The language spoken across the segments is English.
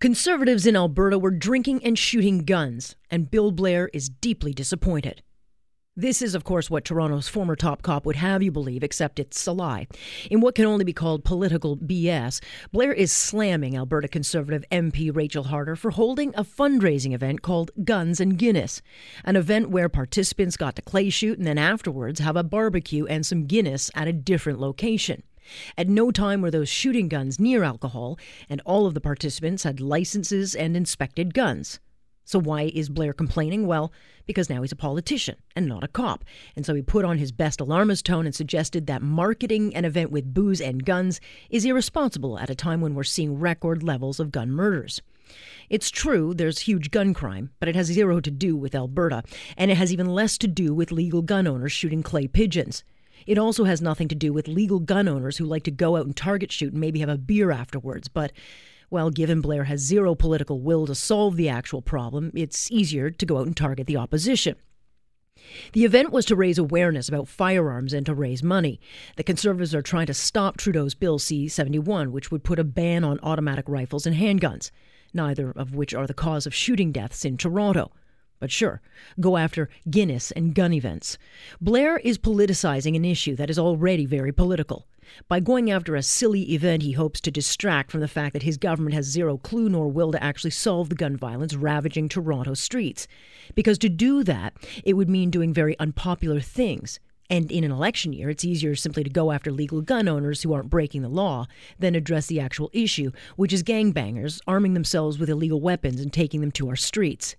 Conservatives in Alberta were drinking and shooting guns, and Bill Blair is deeply disappointed. This is, of course, what Toronto's former top cop would have you believe, except it's a lie. In what can only be called political BS, Blair is slamming Alberta Conservative MP Rachel Harder for holding a fundraising event called Guns and Guinness, an event where participants got to clay shoot and then afterwards have a barbecue and some Guinness at a different location. At no time were those shooting guns near alcohol, and all of the participants had licenses and inspected guns. So, why is Blair complaining? Well, because now he's a politician and not a cop. And so he put on his best alarmist tone and suggested that marketing an event with booze and guns is irresponsible at a time when we're seeing record levels of gun murders. It's true there's huge gun crime, but it has zero to do with Alberta, and it has even less to do with legal gun owners shooting clay pigeons. It also has nothing to do with legal gun owners who like to go out and target shoot and maybe have a beer afterwards. But, well, given Blair has zero political will to solve the actual problem, it's easier to go out and target the opposition. The event was to raise awareness about firearms and to raise money. The Conservatives are trying to stop Trudeau's Bill C 71, which would put a ban on automatic rifles and handguns, neither of which are the cause of shooting deaths in Toronto. But sure, go after Guinness and gun events. Blair is politicizing an issue that is already very political. By going after a silly event, he hopes to distract from the fact that his government has zero clue nor will to actually solve the gun violence ravaging Toronto streets. Because to do that, it would mean doing very unpopular things. And in an election year, it's easier simply to go after legal gun owners who aren't breaking the law than address the actual issue, which is gangbangers arming themselves with illegal weapons and taking them to our streets.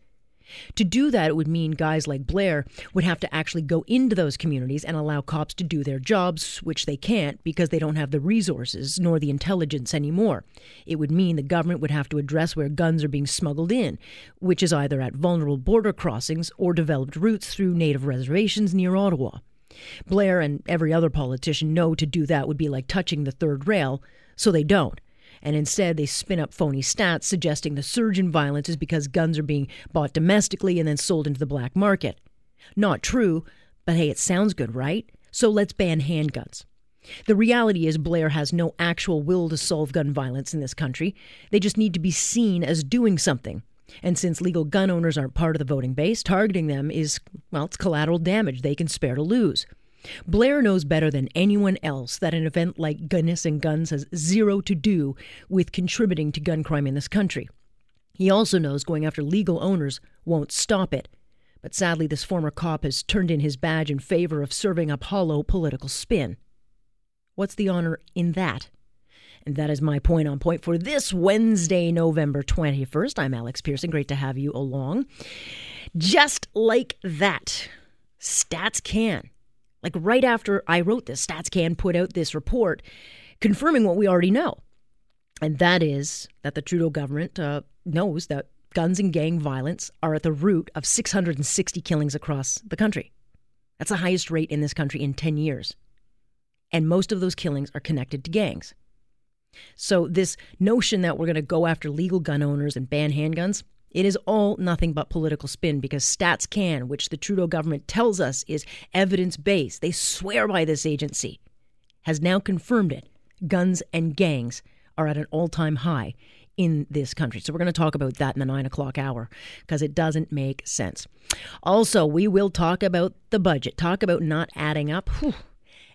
To do that, it would mean guys like Blair would have to actually go into those communities and allow cops to do their jobs, which they can't because they don't have the resources nor the intelligence anymore. It would mean the government would have to address where guns are being smuggled in, which is either at vulnerable border crossings or developed routes through native reservations near Ottawa. Blair and every other politician know to do that would be like touching the third rail, so they don't and instead they spin up phony stats suggesting the surge in violence is because guns are being bought domestically and then sold into the black market. Not true, but hey, it sounds good, right? So let's ban handguns. The reality is, Blair has no actual will to solve gun violence in this country. They just need to be seen as doing something. And since legal gun owners aren't part of the voting base, targeting them is, well, it's collateral damage they can spare to lose. Blair knows better than anyone else that an event like Guinness and Guns has zero to do with contributing to gun crime in this country. He also knows going after legal owners won't stop it. But sadly, this former cop has turned in his badge in favor of serving up hollow political spin. What's the honor in that? And that is my point on point for this Wednesday, November 21st. I'm Alex Pearson. Great to have you along. Just like that, Stats Can like right after I wrote this, StatsCan put out this report confirming what we already know. And that is that the Trudeau government uh, knows that guns and gang violence are at the root of 660 killings across the country. That's the highest rate in this country in 10 years. And most of those killings are connected to gangs. So, this notion that we're going to go after legal gun owners and ban handguns, it is all nothing but political spin because Stats Can, which the Trudeau government tells us is evidence based, they swear by this agency, has now confirmed it. Guns and gangs are at an all time high in this country. So we're going to talk about that in the nine o'clock hour because it doesn't make sense. Also, we will talk about the budget, talk about not adding up. Whew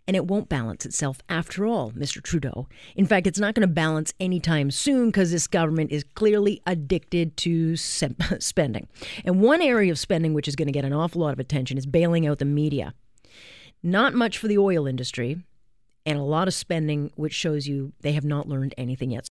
and it won't balance itself after all, Mr. Trudeau. In fact, it's not going to balance anytime soon because this government is clearly addicted to spending. And one area of spending which is going to get an awful lot of attention is bailing out the media. Not much for the oil industry, and a lot of spending which shows you they have not learned anything yet.